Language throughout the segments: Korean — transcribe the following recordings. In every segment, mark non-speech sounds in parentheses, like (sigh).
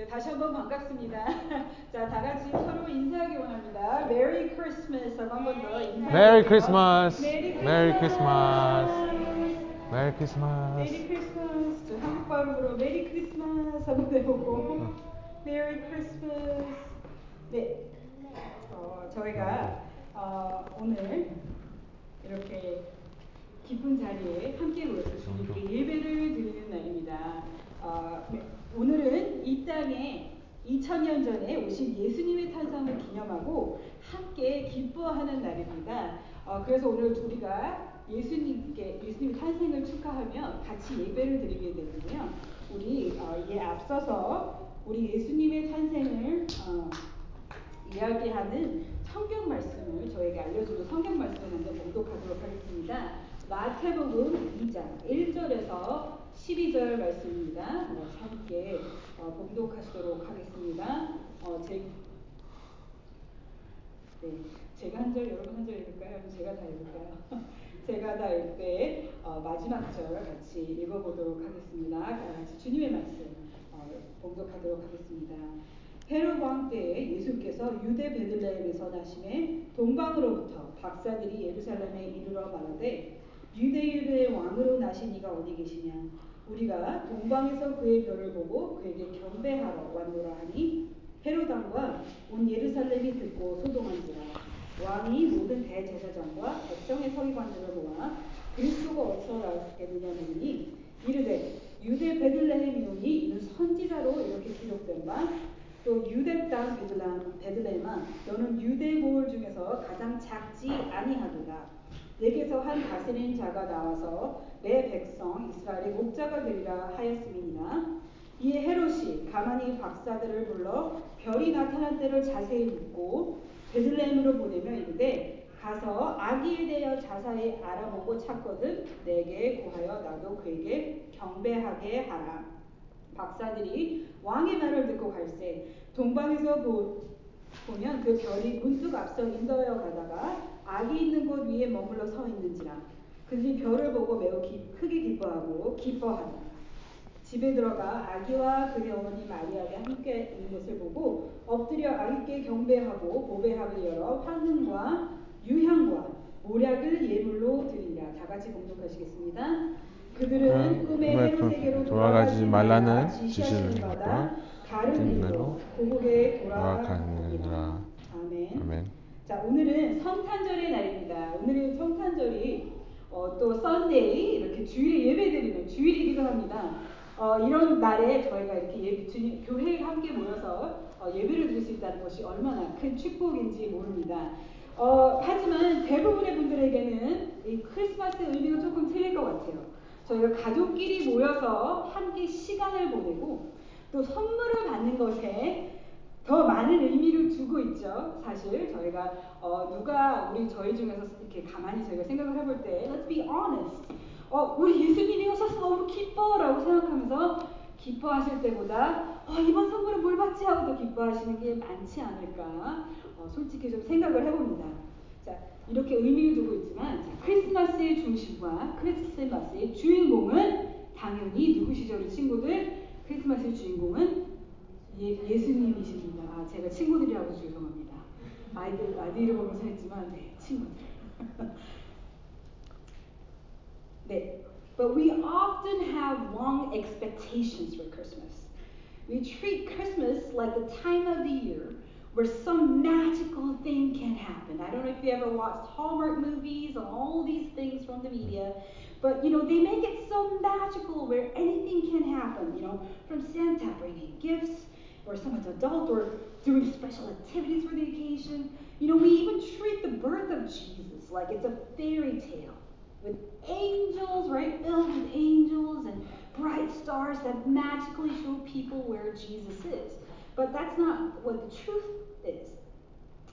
네, 다시 한번 반갑습니다. (laughs) 자, 다 같이 서로 인사하기 원합니다. Merry Christmas 한번 더 인사해 Merry Christmas. Merry Christmas. Merry Christmas. Merry Christmas. 저 한국 발음으로 Merry Christmas 한번 해보고. Merry Christmas. 네. 어, 저희가 어, 오늘 이렇게 기쁜 자리에 함께 모여서 주님께 예배를 드리는 날입니다. 어, 네, 오늘은 이 땅에 2000년 전에 오신 예수님의 탄생을 기념하고 함께 기뻐하는 날입니다. 어, 그래서 오늘 우리가 예수님께 예수님의 탄생을 축하하며 같이 예배를 드리게 되는데요. 우리 어, 이에 앞서서 우리 예수님의 탄생을 어, 이야기하는 성경 말씀을 저에게 알려주는 성경 말씀을 먼저 봉독하도록 하겠습니다. 마태복음 2장 1절에서 12절 말씀입니다. 어, 함께 어, 봉독하시도록 하겠습니다. 어, 제, 네, 제가 한 절, 여러분 한 절 읽을까요? 제가 다 읽을까요? (laughs) 제가 다 읽을 때 어, 마지막 절 같이 읽어보도록 하겠습니다. 같이 주님의 말씀 어, 봉독하도록 하겠습니다. 헤롯 왕 때에 예수께서 유대 베들레헴에서 나심에 동방으로부터 박사들이 예루살렘에 이르러 말하되 유대인의 왕으로 나신 이가 어디 계시냐 우리가 동방에서 그의 별을 보고 그에게 경배하러 왔노라 하니 헤롯 왕과 온 예루살렘이 듣고 소동한지라 왕이 모든 대제사장과 백성의 서기관들을 모아 그리스도가 어디서 나왔겠느냐 하니 이르되 유대 베들레헴이오니 이는 선지자로 이렇게 기록된 바 또 유대 땅 베들레헴아 너는 유대 보울 중에서 가장 작지 아니하도다. 내게서 한 다스리는 자가 나와서 내 백성 이스라엘의 목자가 되리라 하였음이니라. 이에 헤롯이 가만히 박사들을 불러 별이 나타난 때를 자세히 묻고 베들레헴으로 보내며 이르되 가서 아기에 대하여 자세히 알아보고 찾거든 내게 구하여 나도 그에게 경배하게 하라. 박사들이 왕의 말을 듣고 갈새 동방에서 보, 보면 그 별이 문득 앞서 인도하여 가다가 악이 있는 곳 위에 머물러 서 있는지라 그들이 별을 보고 매우 기, 크게 기뻐하고 기뻐하다 집에 들어가 아기와 그의 어머니 마리아가 함께 있는 것을 보고 엎드려 아기께 경배하고 보배합을 열어 황금과 유향과 모략을 예물로 드리라. 다 같이 공독하시겠습니다. 그들은 꿈에 헤롯에게로 돌아가지 말라는 지시를 받아 다른 일로 고국에 돌아가니라. 아멘. 아멘. 자 오늘은 성탄절의 날입니다. 오늘은 성탄절이 어, 또 Sunday 이렇게 주일에 예배드리는 주일이기도 합니다. 어, 이런 날에 저희가 이렇게 예배, 주님, 교회에 함께 모여서 어, 예배를 드릴 수 있다는 것이 얼마나 큰 축복인지 모릅니다. 어, 하지만 대부분의 분들에게는 이 크리스마스의 의미가 조금 틀릴 것 같아요. 저희가 가족끼리 모여서 함께 시간을 보내고 또 선물을 받는 것에 더 많은 의미를 두고 있죠. 사실 저희가 어, 누가 우리 저희 중에서 이렇게 가만히 저희가 생각을 해볼 때 Let's be honest. 어, 우리 예수님이 오셔서 너무 기뻐라고 생각하면서 기뻐하실 때보다 어, 이번 선물은 뭘 받지 하고 더 기뻐하시는 게 많지 않을까 어, 솔직히 좀 생각을 해봅니다. 자, 이렇게 의미를 두고 있지만 자, 크리스마스의 중심과 크리스마스의 주인공은 당연히 누구시죠, 우리 친구들? 크리스마스의 주인공은 예, 예수님이십니다. 아, 제가 친구들이라고 죄송합니다. 아이들 아이들 이름으로 했지만 네, 친구들. (laughs) 네. But we often have long expectations for Christmas. We treat Christmas like the time of the year where some magical thing can happen. I don't know if you ever watched Hallmark movies and all these things from the media, but you know, they make it so magical where anything can happen, you know, from Santa bringing gifts or someone's adult or doing special activities for the occasion. You know, we even treat the birth of Jesus like it's a fairy tale with angels, right? Filled with angels and bright stars that magically show people where Jesus is. But that's not what the truth is.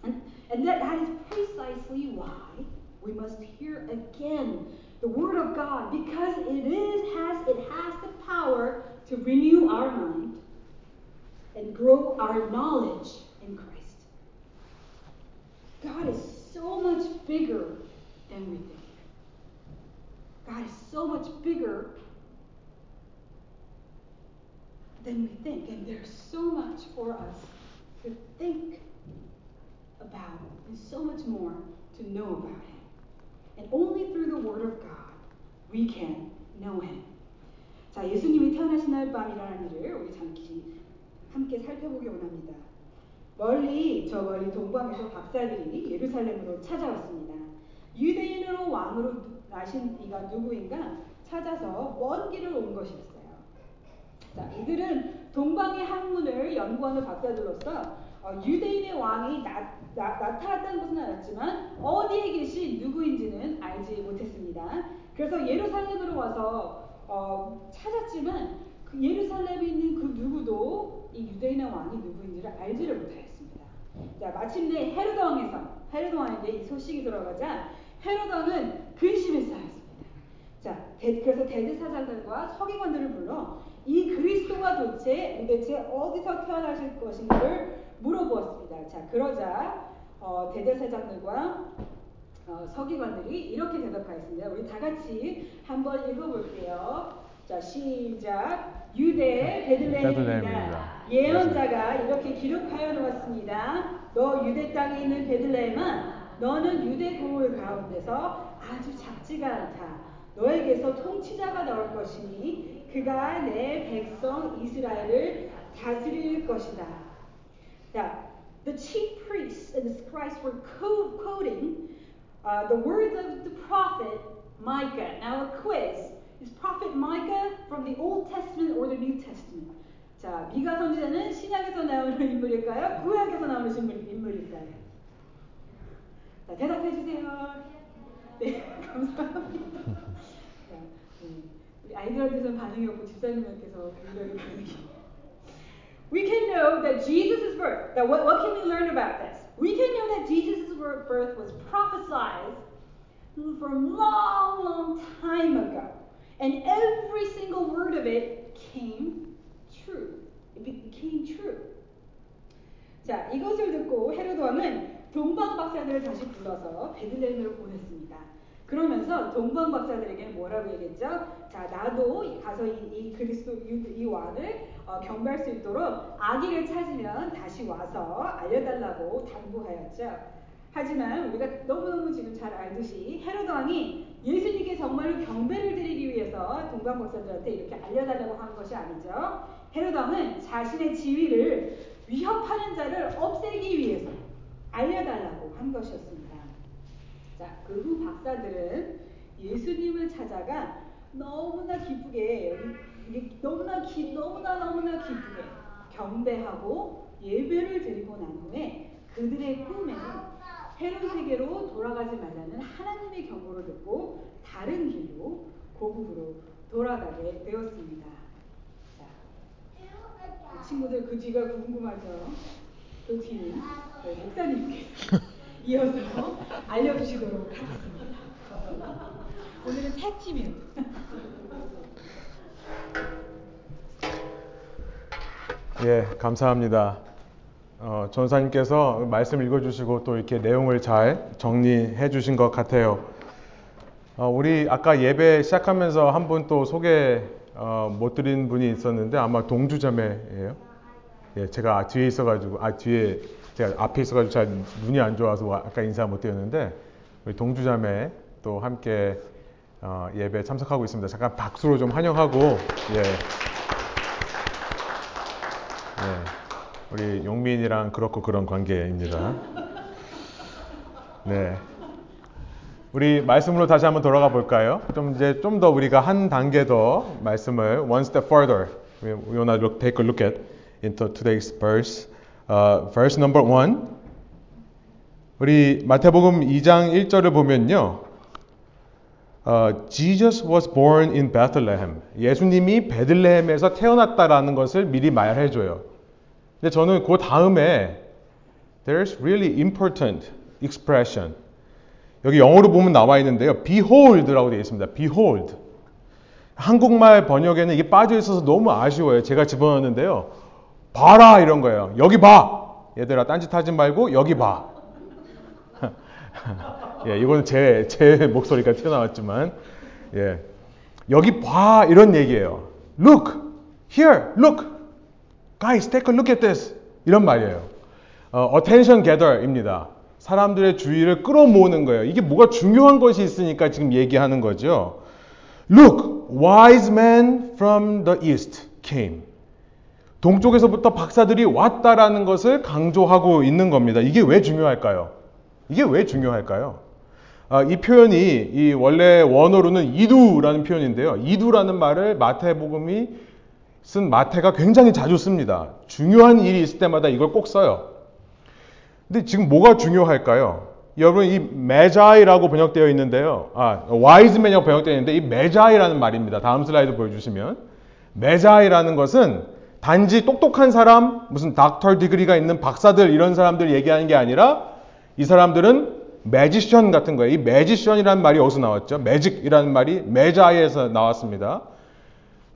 And, and that, that is precisely why we must hear again the Word of God, because it is has it has the power to renew our mind and grow our knowledge in Christ. God is so much bigger than we think. God is so much bigger than we think. And there's so much for us to think about and so much more to know about him. And only through the Word of God we can know him. 자, 예수님이 태어나신 날 밤 일어난 일을 우리 잠시 함께 살펴보기 원합니다. 멀리 저 멀리 동방에서 박사들이 예루살렘으로 찾아왔습니다. 유대인으로 왕으로 나신 이가 누구인가 찾아서 먼 길을 온 것이었어요. 자, 이들은 동방의 학문을 연구하는 박사들로서 어, 유대인의 왕이 나, 나, 나타났다는 것은 알았지만 어디에 계신 누구인지는 알지 못했습니다. 그래서 예루살렘으로 와서 어, 찾았지만 그 예루살렘에 있는 그 누구도 이 유대인의 왕이 누구인지를 알지를 못하였습니다. 자, 마침내 헤로드 왕에서 헤로드 왕에게 이 소식이 들어가자 헤로드 왕은 근심에 쌓였습니다. 자, 대, 그래서 대제사장들과 서기관들을 불러 이 그리스도가 도대체, 도대체 어디서 태어나실 것인가를 물어보았습니다. 자, 그러자 어, 대제사장들과 어, 서기관들이 이렇게 대답하였습니다. 우리 다 같이 한번 읽어볼게요. 자, 시작. 유대 베들레헴입니다. 예언자가 이렇게 기록하여 놓았습니다. 너 유대 땅에 있는 베들레헴아, 너는 유대 고을 가운데서 아주 작지가 않다. 너에게서 통치자가 나올 것이니 그가 내 백성 이스라엘을 다스릴 것이다. 자, the chief priests and the scribes were quoting uh, the words of the prophet Micah. Now, a quiz is Prophet Micah from the Old Testament or the New Testament? 자, 미가 선지자는 신약에서 나오는 (laughs) 인물일까요? 구약에서 나오는 인물, 인물일까요? 자, 대답해 주세요. 네, (laughs) 감사합니다. 자, 네. 우리 아이들한테서는 반응이 없고 집사님한테서 굉장히 반응이. We can know that Jesus' birth. Now, what, what can we learn about this? We can know that Jesus' birth was prophesied from long, long time ago. And every single word of it came true. It became true. 자, 이것을 듣고 헤로드 왕은 동방 박사들을 다시 불러서 베들레헴으로 보냈습니다. 그러면서 동방 박사들에게 뭐라고 얘기했죠? 자, 나도 가서 이, 이 그리스도 이, 이 왕을 어, 경배할 수 있도록 아기를 찾으면 다시 와서 알려달라고 당부하였죠. 하지만 우리가 너무너무 지금 잘 알듯이 헤로드 왕이 예수님께 정말로 경배를 드리기 위해서 동방 박사들한테 이렇게 알려달라고 한 것이 아니죠. 헤로드 왕은 자신의 지위를 위협하는 자를 없애기 위해서 알려달라고 한 것이었습니다. 자, 그 후 박사들은 예수님을 찾아가 너무나 기쁘게 너무나 기, 너무나 너무나 기쁘게 경배하고 예배를 드리고 난 후에 그들의 꿈 에는 헤롯에게로 돌아가지 말라는 하나님의 경고를 듣고 다른 길로 고국으로 돌아가게 되었습니다. 자, 그 친구들 그 뒤가 궁금하죠? 그 뒤는 목사님께서 (laughs) 이어서 알려주시도록 하겠습니다. 오늘은 택팀이에요. 예, 감사합니다. 어, 전사님께서 말씀 읽어주시고 또 이렇게 내용을 잘 정리해 주신 것 같아요. 어, 우리 아까 예배 시작하면서 한 분 또 소개 어, 못 드린 분이 있었는데 아마 동주자매예요. 예, 제가 뒤에 있어가지고 아 뒤에 제가 앞에 있어가지고 잘 눈이 안 좋아서 아까 인사 못 드렸는데 우리 동주자매 또 함께 어, 예배 참석하고 있습니다. 잠깐 박수로 좀 환영하고 예. 예. 우리 용민이랑 그렇고 그런 관계입니다. 네. 우리 말씀으로 다시 한번 돌아가 볼까요? 좀 이제 좀 더 우리가 한 단계 더 말씀을 one step further. We want to look, take a look at into today's verse. Uh, verse number one. 우리 마태복음 2장 1절을 보면요. Uh, Jesus was born in Bethlehem. 예수님이 베들레헴에서 태어났다라는 것을 미리 말해 줘요. 근데 저는 그 다음에 there's really important expression. 여기 영어로 보면 나와 있는데요. behold라고 되어 있습니다. behold. 한국말 번역에는 이게 빠져 있어서 너무 아쉬워요. 제가 집어넣었는데요. 봐라 이런 거예요. 여기 봐. 얘들아 딴짓 하지 말고 여기 봐. (laughs) 예, 이거는 제, 제 목소리가 튀어나왔지만 예. 여기 봐 이런 얘기예요. Look, here, look. Guys, take a look at this. 이런 말이에요. 어, attention gather입니다. 사람들의 주의를 끌어모으는 거예요. 이게 뭐가 중요한 것이 있으니까 지금 얘기하는 거죠. Look, wise men from the east came. 동쪽에서부터 박사들이 왔다라는 것을 강조하고 있는 겁니다. 이게 왜 중요할까요? 이게 왜 중요할까요? 아, 이 표현이 이 원래 원어로는 이두라는 표현인데요. 이두라는 말을 마태복음이 쓴 마태가 굉장히 자주 씁니다. 중요한 일이 있을 때마다 이걸 꼭 써요. 근데 지금 뭐가 중요할까요? 여러분 이 Magi라고 번역되어 있는데요. 아, wise men이라고 번역되어 있는데 이 Magi라는 말입니다. 다음 슬라이드 보여주시면 Magi라는 것은 단지 똑똑한 사람, 무슨 doctor degree가 있는 박사들 이런 사람들 얘기하는 게 아니라 이 사람들은 magician 같은 거예요. 이 magician이라는 말이 어디서 나왔죠? magic이라는 말이 Magi에서 나왔습니다.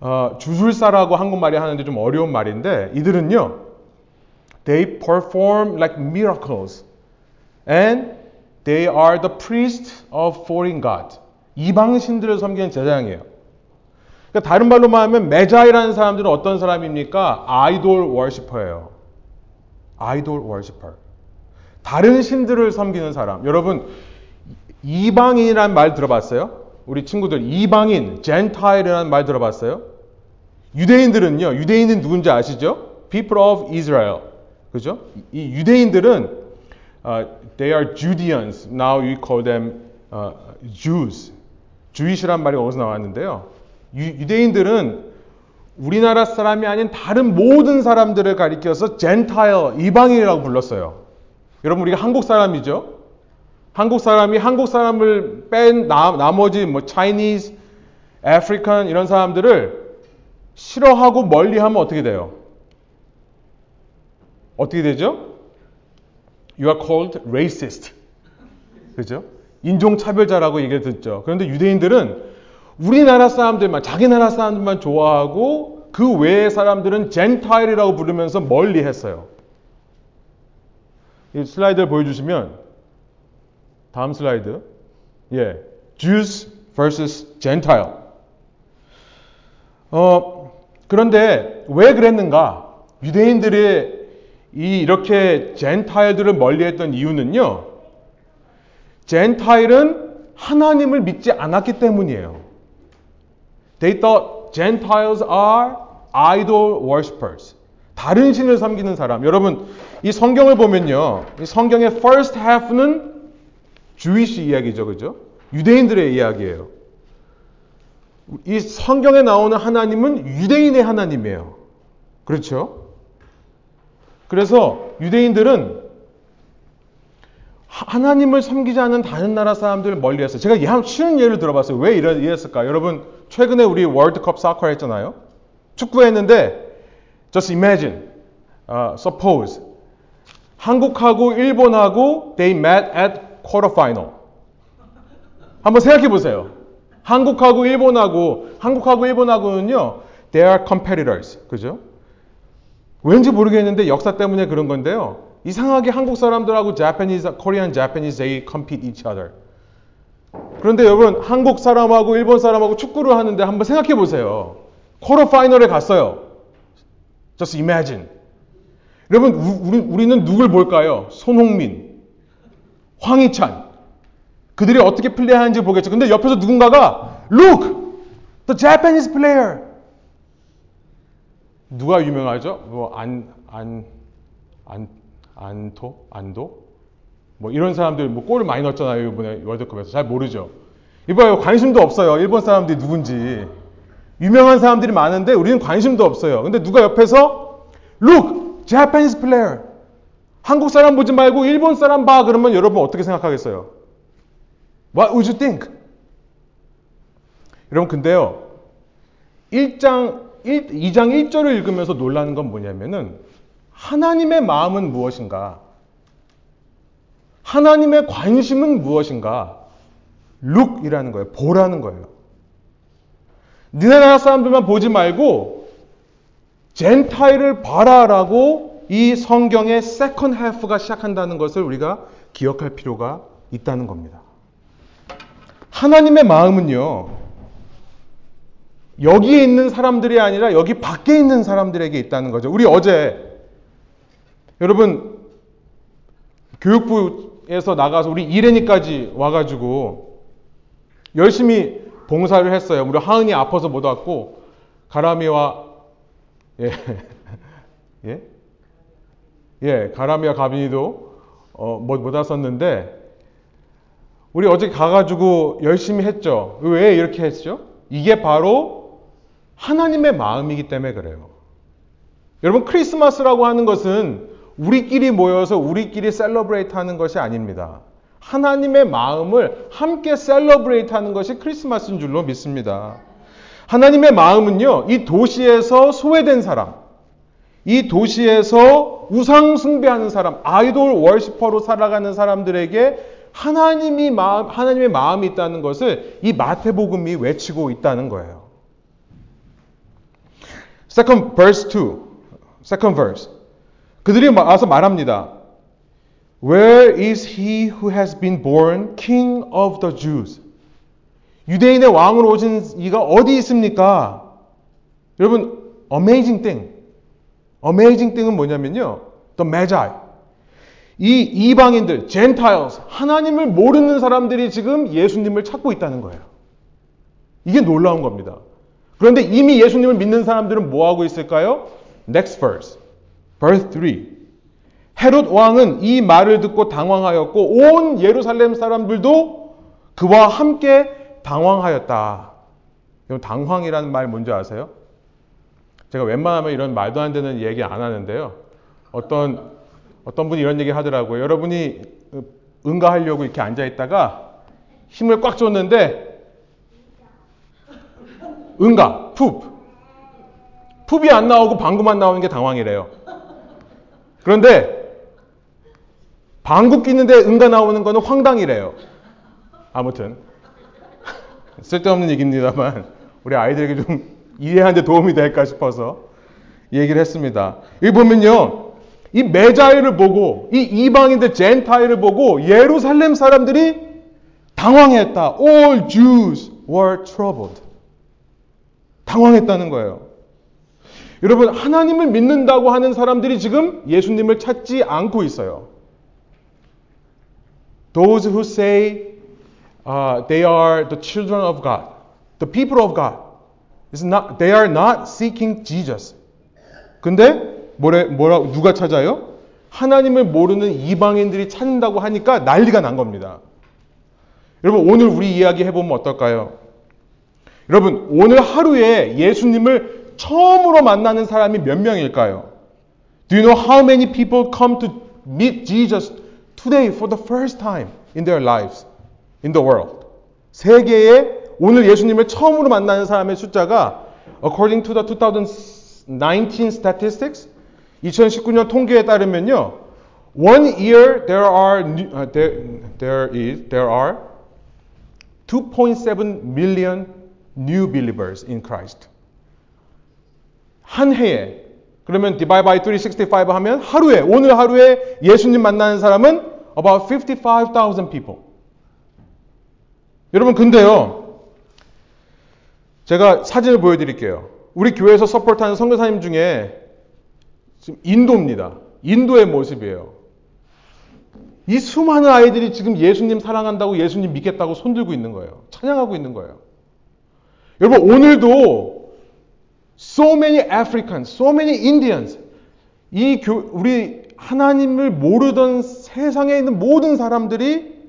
어, 주술사라고 한국말이 하는데 좀 어려운 말인데 이들은요. They perform like miracles and they are the priests of foreign god. 이방 신들을 섬기는 제사장이에요. 그러니까 다른 말로 말하면 메자이라는 사람들은 어떤 사람입니까? 아이돌 워시퍼예요. 아이돌 워시퍼. 다른 신들을 섬기는 사람. 여러분 이방인이라는 말 들어봤어요? 우리 친구들 이방인, 젠타일이라는 말 들어봤어요? 유대인들은요. 유대인은 누군지 아시죠? People of Israel. 그죠? 이 유대인들은 uh, they are Judeans. Now we call them uh, Jews. Jewish란 말이 어디서 나왔는데요. 유, 대인들은 우리나라 사람이 아닌 다른 모든 사람들을 가리켜서 젠타일, 이방인이라고 불렀어요. 여러분 우리가 한국 사람이죠? 한국 사람이 한국 사람을 뺀 나, 나머지 뭐 Chinese, African 이런 사람들을 싫어하고 멀리하면 어떻게 돼요? 어떻게 되죠? You are called racist. 그죠? 인종차별자라고 얘기를 듣죠. 그런데 유대인들은 우리나라 사람들만, 자기 나라 사람들만 좋아하고 그 외의 사람들은 젠타일이라고 부르면서 멀리 했어요. 이 슬라이드를 보여주시면 다음 슬라이드. 예. Jews vs. Gentile. 어, 그런데 왜 그랬는가? 유대인들이 이 이렇게 젠타일들을 멀리했던 이유는요. 젠타일은 하나님을 믿지 않았기 때문이에요. They thought Gentiles are idol worshippers. 다른 신을 섬기는 사람. 여러분, 이 성경을 보면요. 이 성경의 first half는 Jewish 이야기죠. 그죠? 유대인들의 이야기예요. 이 성경에 나오는 하나님은 유대인의 하나님이에요. 그렇죠? 그래서 유대인들은 하나님을 섬기지 않는 다른 나라 사람들을 멀리해서 제가 쉬운 예를 들어봤어요. 왜 이랬을까? 여러분 최근에 우리 월드컵 사커 했잖아요. 축구 했는데 just imagine, uh, suppose 한국하고 일본하고 they met at quarterfinal. 한번 생각해 보세요. 한국하고 일본하고 한국하고 일본하고는요 they are competitors. 그죠? 왠지 모르겠는데 역사 때문에 그런 건데요. 이상하게 한국 사람들하고 Japanese, Korean, Japanese, they compete each other. 그런데 여러분 한국 사람하고 일본 사람하고 축구를 하는데 한번 생각해 보세요. 쿼터 파이널에 갔어요. Just imagine. 여러분 우리, 우리는 누굴 볼까요? 손흥민, 황희찬. 그들이 어떻게 플레이하는지 보겠죠. 근데 옆에서 누군가가 Look, the Japanese player. 누가 유명하죠? 뭐 안 안 안 안토 안도 뭐 이런 사람들 뭐 골을 많이 넣었잖아요 이번에 월드컵에서 잘 모르죠. 이봐요 관심도 없어요 일본 사람들이 누군지 유명한 사람들이 많은데 우리는 관심도 없어요. 근데 누가 옆에서 look Japanese player 한국 사람 보지 말고 일본 사람 봐 그러면 여러분 어떻게 생각하겠어요? What would you think? 여러분 근데요 1장 1, 2장 1절을 읽으면서 놀라는 건 뭐냐면은 하나님의 마음은 무엇인가? 하나님의 관심은 무엇인가? look이라는 거예요. 보라는 거예요. 니네 나라 사람들만 보지 말고 Gentile을 봐라라고 이 성경의 second half가 시작한다는 것을 우리가 기억할 필요가 있다는 겁니다. 하나님의 마음은요. 여기에 있는 사람들이 아니라 여기 밖에 있는 사람들에게 있다는 거죠. 우리 어제 여러분 교육부에서 나가서 우리 이래니까지 와가지고 열심히 봉사를 했어요. 우리 하은이 아파서 못 왔고 가람이와 (laughs) 예, 예, 예, 가람이와 가빈이도 어, 못, 못 왔었는데 우리 어제 가가지고 열심히 했죠. 왜 이렇게 했죠? 이게 바로 하나님의 마음이기 때문에 그래요. 여러분 크리스마스라고 하는 것은 우리끼리 모여서 우리끼리 celebrate 하는 것이 아닙니다. 하나님의 마음을 함께 celebrate 하는 것이 크리스마스인 줄로 믿습니다. 하나님의 마음은요, 이 도시에서 소외된 사람, 이 도시에서 우상 숭배하는 사람, idol worshiper로 살아가는 사람들에게 하나님이 마음, 하나님의 마음이 있다는 것을 이 마태복음이 외치고 있다는 거예요. Second verse 2. Second verse. 그들이 와서 말합니다. Where is he who has been born king of the Jews? 유대인의 왕으로 오신 이가 어디 있습니까? 여러분, amazing thing. amazing thing은 뭐냐면요. the magi. 이 이방인들, Gentiles, 하나님을 모르는 사람들이 지금 예수님을 찾고 있다는 거예요. 이게 놀라운 겁니다. 그런데 이미 예수님을 믿는 사람들은 뭐 하고 있을까요? Next verse. verse 3. 헤롯 왕은 이 말을 듣고 당황하였고 온 예루살렘 사람들도 그와 함께 당황하였다. 여러분 당황이라는 말 뭔지 아세요? 제가 웬만하면 이런 말도 안 되는 얘기 안 하는데요. 어떤 어떤 분이 이런 얘기 하더라고요. 여러분이 응가하려고 이렇게 앉아 있다가 힘을 꽉 줬는데 응가, 푹. 푹이 안 나오고 방구만 나오는 게 당황이래요. 그런데 방구 끼는데 응가 나오는 거는 황당이래요. 아무튼 (laughs) 쓸데없는 얘기입니다만 우리 아이들에게 좀 이해하는 데 도움이 될까 싶어서 얘기를 했습니다. 여기 보면요. 이 메자이를 보고 이 이방인들 젠타이를 보고 예루살렘 사람들이 당황했다. All Jews were troubled. 당황했다는 거예요. 여러분 하나님을 믿는다고 하는 사람들이 지금 예수님을 찾지 않고 있어요. Those who say uh, they are the children of God, the people of God, is not, they are not seeking Jesus. 근데 뭐래, 뭐라 누가 찾아요? 하나님을 모르는 이방인들이 찾는다고 하니까 난리가 난 겁니다. 여러분 오늘 우리 이야기 해보면 어떨까요? 여러분 오늘 하루에 예수님을 처음으로 만나는 사람이 몇 명일까요? Do you know how many people come to meet Jesus today for the first time in their lives in the world? 세계에 오늘 예수님을 처음으로 만나는 사람의 숫자가 according to the 2019 statistics 2019년 통계에 따르면요. One year there are uh, there, there is there are 2.7 million new believers in Christ. 한 해에 그러면 divide by 365 하면 하루에 오늘 하루에 예수님 만나는 사람은 about 55,000 people. 여러분 근데요. 제가 사진을 보여 드릴게요. 우리 교회에서 서포트하는 선교사님 중에 지금 인도입니다. 인도의 모습이에요. 이 수많은 아이들이 지금 예수님 사랑한다고 예수님 믿겠다고 손들고 있는 거예요. 찬양하고 있는 거예요. 여러분 오늘도 so many Africans, so many Indians 이 교, 우리 하나님을 모르던 세상에 있는 모든 사람들이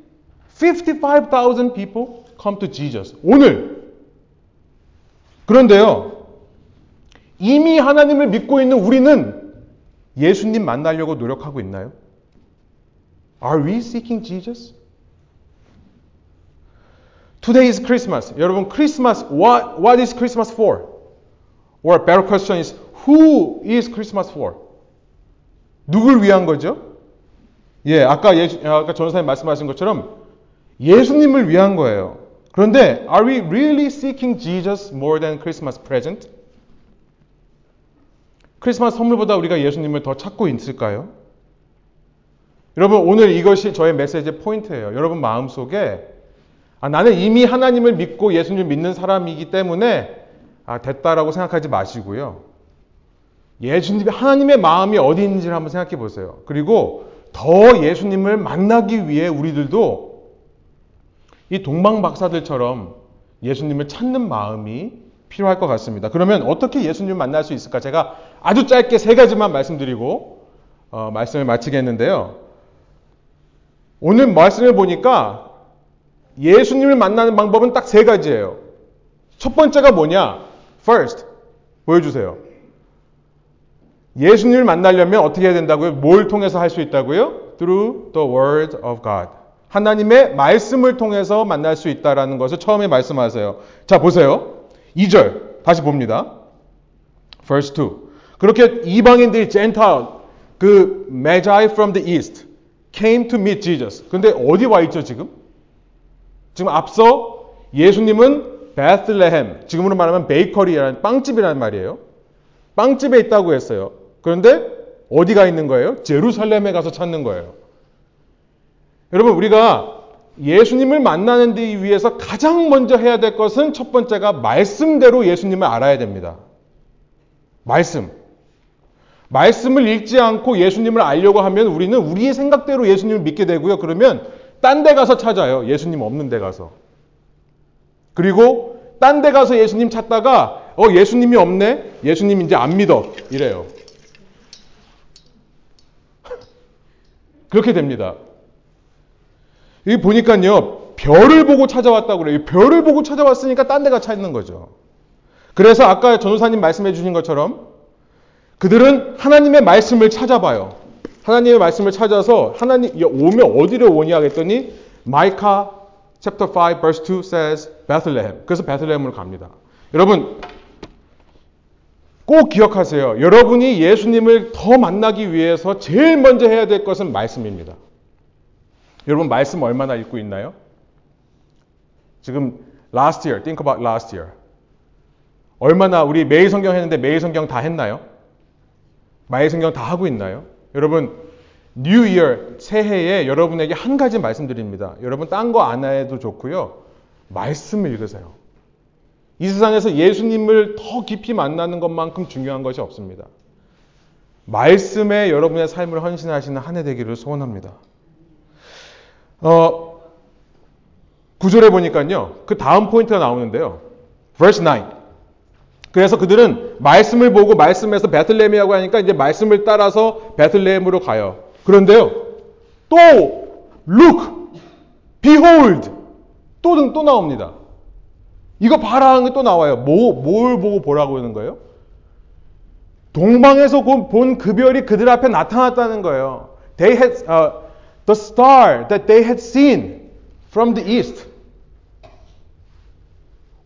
55,000 people come to Jesus. 오늘 그런데요. 이미 하나님을 믿고 있는 우리는 예수님 만나려고 노력하고 있나요? Are we seeking Jesus? Today is Christmas. 여러분, 크리스마스, what, what is Christmas for? Or a better question is, who is Christmas for? 누굴 위한 거죠? 예, 아까 예, 아까 전사님 말씀하신 것처럼 예수님을 위한 거예요. 그런데 are we really seeking Jesus more than Christmas present? 크리스마스 선물보다 우리가 예수님을 더 찾고 있을까요? 여러분 오늘 이것이 저의 메시지의 포인트예요. 여러분 마음속에 아, 나는 이미 하나님을 믿고 예수님을 믿는 사람이기 때문에 아, 아, 됐다라고 생각하지 마시고요. 예수님, 하나님의 마음이 어디 있는지를 한번 생각해 보세요. 그리고 더 예수님을 만나기 위해 우리들도 이 동방박사들처럼 예수님을 찾는 마음이 필요할 것 같습니다. 그러면 어떻게 예수님을 만날 수 있을까? 제가 아주 짧게 세 가지만 말씀드리고 어, 말씀을 마치겠는데요. 오늘 말씀을 보니까 예수님을 만나는 방법은 딱 세 가지예요. 첫 번째가 뭐냐? First, 보여주세요. 예수님을 만나려면 어떻게 해야 된다고요? 뭘 통해서 할 수 있다고요? Through the Word of God. 하나님의 말씀을 통해서 만날 수 있다라는 것을 처음에 말씀하세요. 자, 보세요. 2절 다시 봅니다. Verse 2. 그렇게 이방인들이 Gentile 그 Magi from the East came to meet Jesus. 근데 어디 와 있죠, 지금? 지금 앞서 예수님은 베틀레헴, 지금으로 말하면 베이커리라는 빵집이라는 말이에요. 빵집에 있다고 했어요. 그런데 어디가 있는 거예요? 제루살렘에 가서 찾는 거예요. 여러분, 우리가 예수님을 만나는 데 위해서 가장 먼저 해야 될 것은 첫 번째가 말씀대로 예수님을 알아야 됩니다. 말씀. 말씀을 읽지 않고 예수님을 알려고 하면 우리는 우리의 생각대로 예수님을 믿게 되고요. 그러면 딴 데 가서 찾아요. 예수님 없는 데 가서. 그리고 딴 데 가서 예수님 찾다가 어 예수님이 없네. 예수님 이제 안 믿어. 이래요. (laughs) 그렇게 됩니다. 여기 보니까요, 별을 보고 찾아왔다고 그래요. 별을 보고 찾아왔으니까 딴 데가 찾는 거죠. 그래서 아까 전도사님 말씀해 주신 것처럼 그들은 하나님의 말씀을 찾아봐요. 하나님의 말씀을 찾아서 하나님 오면 어디로 오냐 했더니 마이카 chapter 5 verse 2 says Bethlehem. 그래서 베틀레헴으로 갑니다. 여러분 꼭 기억하세요. 여러분이 예수님을 더 만나기 위해서 제일 먼저 해야 될 것은 말씀입니다. 여러분 말씀 얼마나 읽고 있나요? 지금 last year, think about last year. 얼마나 우리 매일 성경 했는데 매일 성경 다 했나요? 매일 성경 다 하고 있나요? 여러분 New Year 새해에 여러분에게 한 가지 말씀드립니다. 여러분 딴 거 안 해도 좋고요. 말씀을 읽으세요. 이 세상에서 예수님을 더 깊이 만나는 것만큼 중요한 것이 없습니다. 말씀에 여러분의 삶을 헌신하시는 한 해 되기를 소원합니다. 어, 구절에 보니까요. 그 다음 포인트가 나오는데요. verse 9. 그래서 그들은 말씀을 보고 말씀에서 베틀레헴이라고 하니까 이제 말씀을 따라서 베틀레헴으로 가요. 그런데요. 또 look, behold 또, 또 나옵니다. 이거 봐라 하는 게 또 나와요. 뭐, 뭘 보고 보라고 하는 거예요? 동방에서 본 그 별이 그들 앞에 나타났다는 거예요. They had, uh, the star that they had seen from the east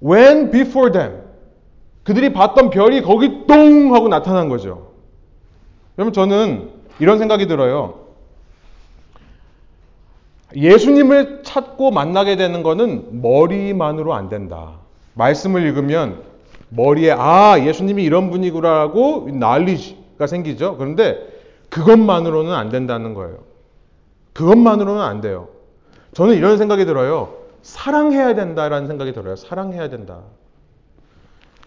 went before them. 그들이 봤던 별이 거기 똥 하고 나타난 거죠. 여러분 저는 이런 생각이 들어요. 예수님을 찾고 만나게 되는 것은 머리만으로 안 된다. 말씀을 읽으면 머리에 아 예수님이 이런 분이구나라고 난리가 생기죠. 그런데 그것만으로는 안 된다는 거예요. 그것만으로는 안 돼요. 저는 이런 생각이 들어요. 사랑해야 된다라는 생각이 들어요. 사랑해야 된다.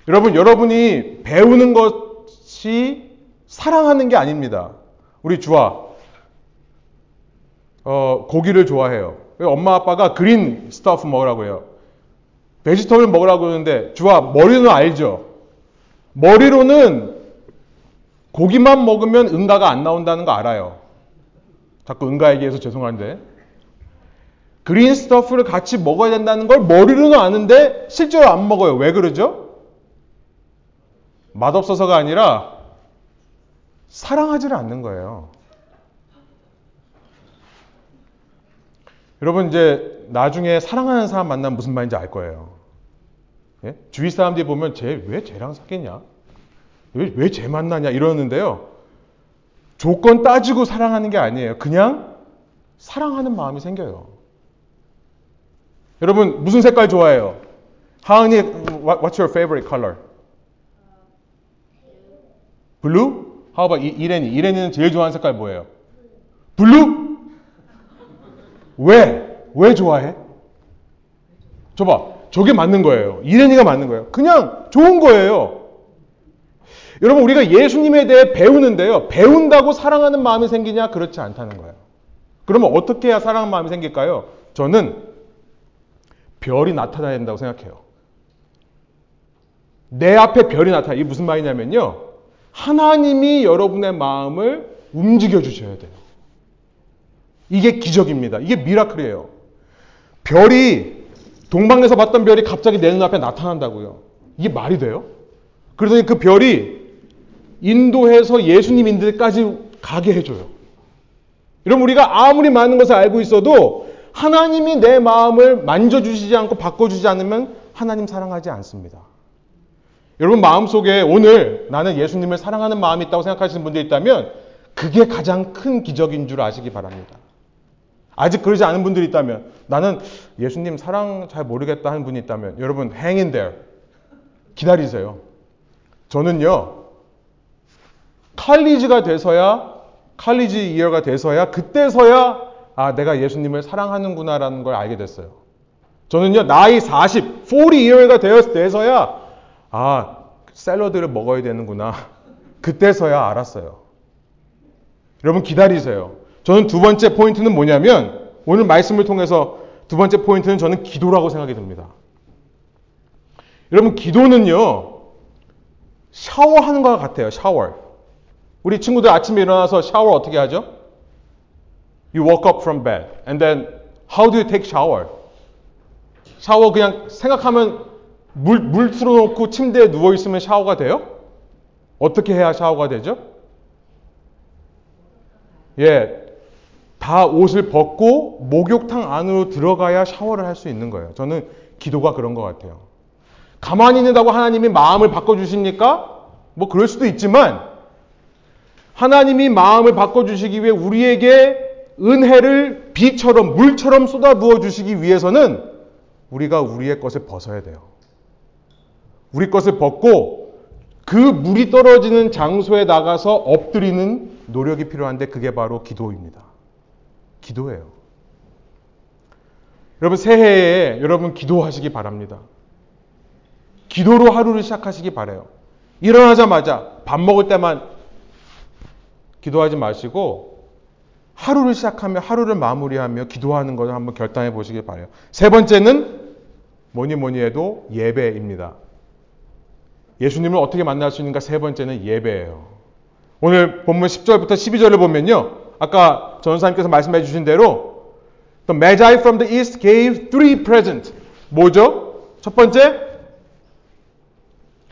여러분, 여러분이 배우는 것이 사랑하는 게 아닙니다. 우리 주아, 어, 고기를 좋아해요. 엄마 아빠가 green stuff 먹으라고 해요. vegetable 먹으라고 그러는데 주아 머리는 알죠. 머리로는 고기만 먹으면 응가가 안 나온다는 거 알아요. 자꾸 응가 얘기해서 죄송한데. 그린 스타프를 같이 먹어야 된다는 걸 머리로는 아는데 실제로 안 먹어요. 왜 그러죠? 맛없어서가 아니라 사랑하지를 않는 거예요. 여러분 이제 나중에 사랑하는 사람 만나면 무슨 말인지 알 거예요. 예? 주위 사람들이 보면 쟤 왜 쟤랑 사귀냐? 왜 쟤 만나냐? 이러는데요. 조건 따지고 사랑하는 게 아니에요. 그냥 사랑하는 마음이 생겨요. 여러분 무슨 색깔 좋아해요? 하은이 what's your favorite color? blue? How about 이ren이? 이ren이는 제일 좋아하는 색깔 뭐예요? 블루? 왜? 왜 좋아해? 줘봐. 저게 맞는 거예요. 이ren이가 맞는 거예요. 그냥 좋은 거예요. 여러분, 우리가 예수님에 대해 배우는데요. 배운다고 사랑하는 마음이 생기냐? 그렇지 않다는 거예요. 그러면 어떻게 해야 사랑하는 마음이 생길까요? 저는 별이 나타나야 된다고 생각해요. 내 앞에 별이 나타나. 이게 무슨 말이냐면요. 하나님이 여러분의 마음을 움직여 주셔야 돼요. 이게 기적입니다. 이게 미라클이에요. 별이 동방에서 봤던 별이 갑자기 내 눈앞에 나타난다고요. 이게 말이 돼요? 그러더니 그 별이 인도해서 예수님 인도까지 가게 해줘요. 여러분 우리가 아무리 많은 것을 알고 있어도 하나님이 내 마음을 만져주시지 않고 바꿔주지 않으면 하나님 사랑하지 않습니다. 여러분 마음속에 오늘 나는 예수님을 사랑하는 마음이 있다고 생각하시는 분들이 있다면 그게 가장 큰 기적인 줄 아시기 바랍니다. 아직 그러지 않은 분들이 있다면 나는 예수님 사랑 잘 모르겠다 하는 분이 있다면 여러분 hang in there. 기다리세요. 저는요. 칼리지가 돼서야 칼리지 이어가 돼서야 그때서야 아 내가 예수님을 사랑하는구나라는 걸 알게 됐어요. 저는요 나이 40, 40 이어가 되어서야 아 샐러드를 먹어야 되는구나 그때서야 알았어요. 여러분 기다리세요. 저는 두 번째 포인트는 뭐냐면 오늘 말씀을 통해서 두 번째 포인트는 저는 기도라고 생각이 듭니다. 여러분 기도는요 샤워하는 것 같아요. 샤워. 우리 친구들 아침에 일어나서 샤워 어떻게 하죠? You woke up from bed and then how do you take shower? 샤워 그냥 생각하면 물, 물 틀어놓고 침대에 누워있으면 샤워가 돼요? 어떻게 해야 샤워가 되죠? 예, 다 옷을 벗고 목욕탕 안으로 들어가야 샤워를 할 수 있는 거예요. 저는 기도가 그런 것 같아요. 가만히 있는다고 하나님이 마음을 바꿔주십니까? 뭐 그럴 수도 있지만 하나님이 마음을 바꿔주시기 위해 우리에게 은혜를 비처럼 물처럼 쏟아 부어 주시기 위해서는 우리가 우리의 것을 벗어야 돼요. 우리 것을 벗고 그 물이 떨어지는 장소에 나가서 엎드리는 노력이 필요한데 그게 바로 기도입니다. 기도예요. 여러분 새해에 여러분 기도하시기 바랍니다. 기도로 하루를 시작하시기 바래요. 일어나자마자 밥 먹을 때만 기도하지 마시고 하루를 시작하며 하루를 마무리하며 기도하는 것을 한번 결단해 보시길 바래요. 세 번째는 뭐니 뭐니 해도 예배입니다. 예수님을 어떻게 만날 수 있는가 세 번째는 예배예요. 오늘 본문 10절부터 12절을 보면요. 아까 전사님께서 말씀해 주신 대로 The Magi from the East gave three presents. 뭐죠? 첫 번째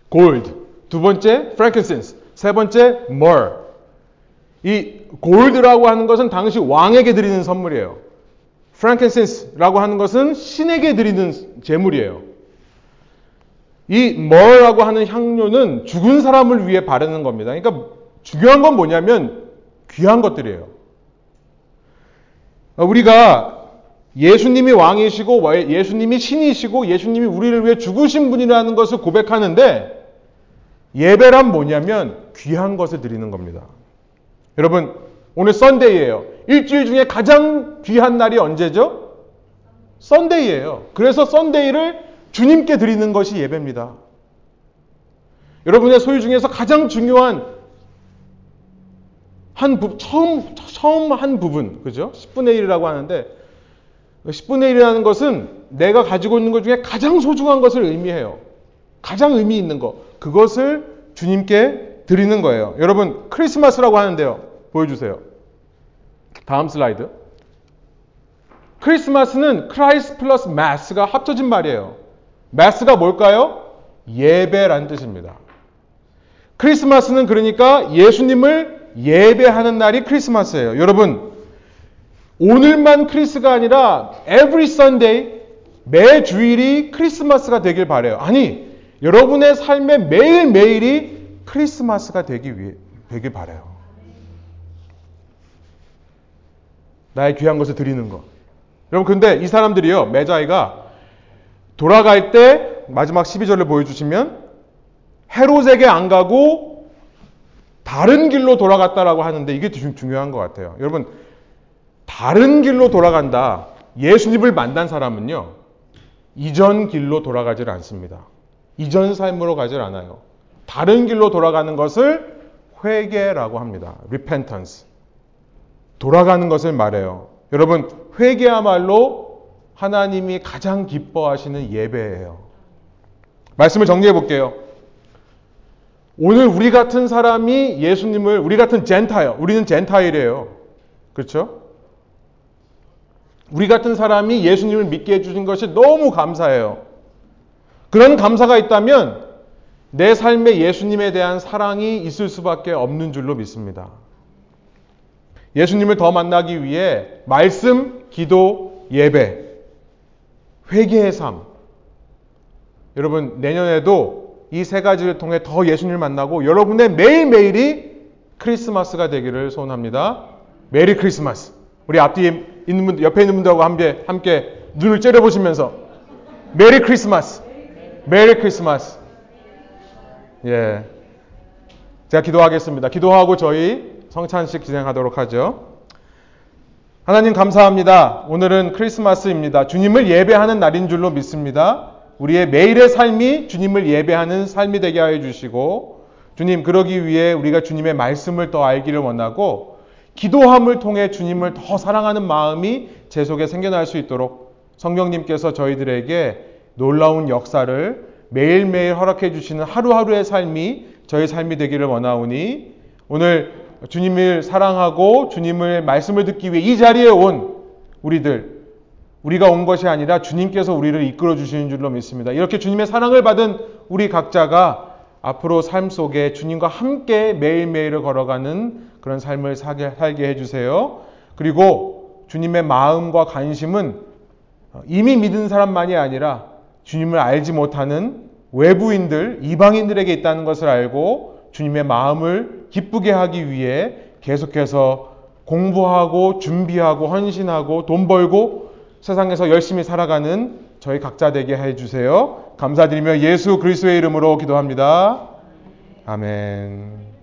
gold, 두 번째 frankincense, 세 번째 myrrh. 이 골드라고 하는 것은 당시 왕에게 드리는 선물이에요. frankincense라고 하는 것은 신에게 드리는 제물이에요. 이 머라고 하는 향료는 죽은 사람을 위해 바르는 겁니다. 그러니까 중요한 건 뭐냐면 귀한 것들이에요. 우리가 예수님이 왕이시고 예수님이 신이시고 예수님이 우리를 위해 죽으신 분이라는 것을 고백하는데 예배란 뭐냐면 귀한 것을 드리는 겁니다. 여러분 오늘 썬데이예요. 일주일 중에 가장 귀한 날이 언제죠? 썬데이예요. 그래서 썬데이를 주님께 드리는 것이 예배입니다. 여러분의 소유 중에서 가장 중요한 한 부, 처음, 처음 한 부분, 그죠? 10분의 1이라고 하는데, 10분의 1이라는 것은 내가 가지고 있는 것 중에 가장 소중한 것을 의미해요. 가장 의미 있는 것. 그것을 주님께 드리는 거예요. 여러분, 크리스마스라고 하는데요. 보여주세요. 다음 슬라이드. 크리스마스는 Christ 플러스 mass가 합쳐진 말이에요. mass가 뭘까요? 예배란 뜻입니다. 크리스마스는 그러니까 예수님을 예배하는 날이 크리스마스예요. 여러분, 오늘만 크리스마스가 아니라 every Sunday 매 주일이 크리스마스가 되길 바래요. 아니, 여러분의 삶의 매일매일이 크리스마스가 되기 위해 되길 바래요. 나의 귀한 것을 드리는 것. 여러분, 근데 이 사람들이요, 메자이가 돌아갈 때 마지막 12절을 보여주시면 헤롯에게 안 가고 다른 길로 돌아갔다라고 하는데 이게 중요한 것 같아요. 여러분, 다른 길로 돌아간다. 예수님을 만난 사람은요, 이전 길로 돌아가질 않습니다. 이전 삶으로 가질 않아요. 다른 길로 돌아가는 것을 회개라고 합니다. repentance. 돌아가는 것을 말해요. 여러분, 회개야말로 하나님이 가장 기뻐하시는 예배예요. 말씀을 정리해 볼게요. 오늘 우리 같은 사람이 예수님을 우리 같은 젠타일, 우리는 젠타일이에요. 그렇죠? 우리 같은 사람이 예수님을 믿게 해주신 것이 너무 감사해요. 그런 감사가 있다면 내 삶에 예수님에 대한 사랑이 있을 수밖에 없는 줄로 믿습니다. 예수님을 더 만나기 위해 말씀, 기도, 예배, 회개의 삶. 여러분, 내년에도 이 세 가지를 통해 더 예수님을 만나고 여러분의 매일매일이 크리스마스가 되기를 소원합니다. 메리 크리스마스. 우리 앞뒤에 있는 분, 옆에 있는 분들하고 함께, 함께 눈을 째려보시면서 메리 크리스마스. 메리 크리스마스. 예. 제가 기도하겠습니다. 기도하고 저희 성찬식 진행하도록 하죠. 하나님 감사합니다. 오늘은 크리스마스입니다. 주님을 예배하는 날인 줄로 믿습니다. 우리의 매일의 삶이 주님을 예배하는 삶이 되게 하여 주시고, 주님, 그러기 위해 우리가 주님의 말씀을 더 알기를 원하고, 기도함을 통해 주님을 더 사랑하는 마음이 제 속에 생겨날 수 있도록 성령님께서 저희들에게 놀라운 역사를 매일매일 허락해 주시는 하루하루의 삶이 저희 삶이 되기를 원하오니 오늘 주님을 사랑하고 주님의 말씀을 듣기 위해 이 자리에 온 우리들 우리가 온 것이 아니라 주님께서 우리를 이끌어 주시는 줄로 믿습니다. 이렇게 주님의 사랑을 받은 우리 각자가 앞으로 삶 속에 주님과 함께 매일매일을 걸어가는 그런 삶을 살게, 살게 해주세요. 그리고 주님의 마음과 관심은 이미 믿은 사람만이 아니라 주님을 알지 못하는 외부인들, 이방인들에게 있다는 것을 알고 주님의 마음을 기쁘게 하기 위해 계속해서 공부하고 준비하고 헌신하고 돈 벌고 세상에서 열심히 살아가는 저희 각자 되게 해 주세요. 감사드리며 예수 그리스도의 이름으로 기도합니다. 아멘.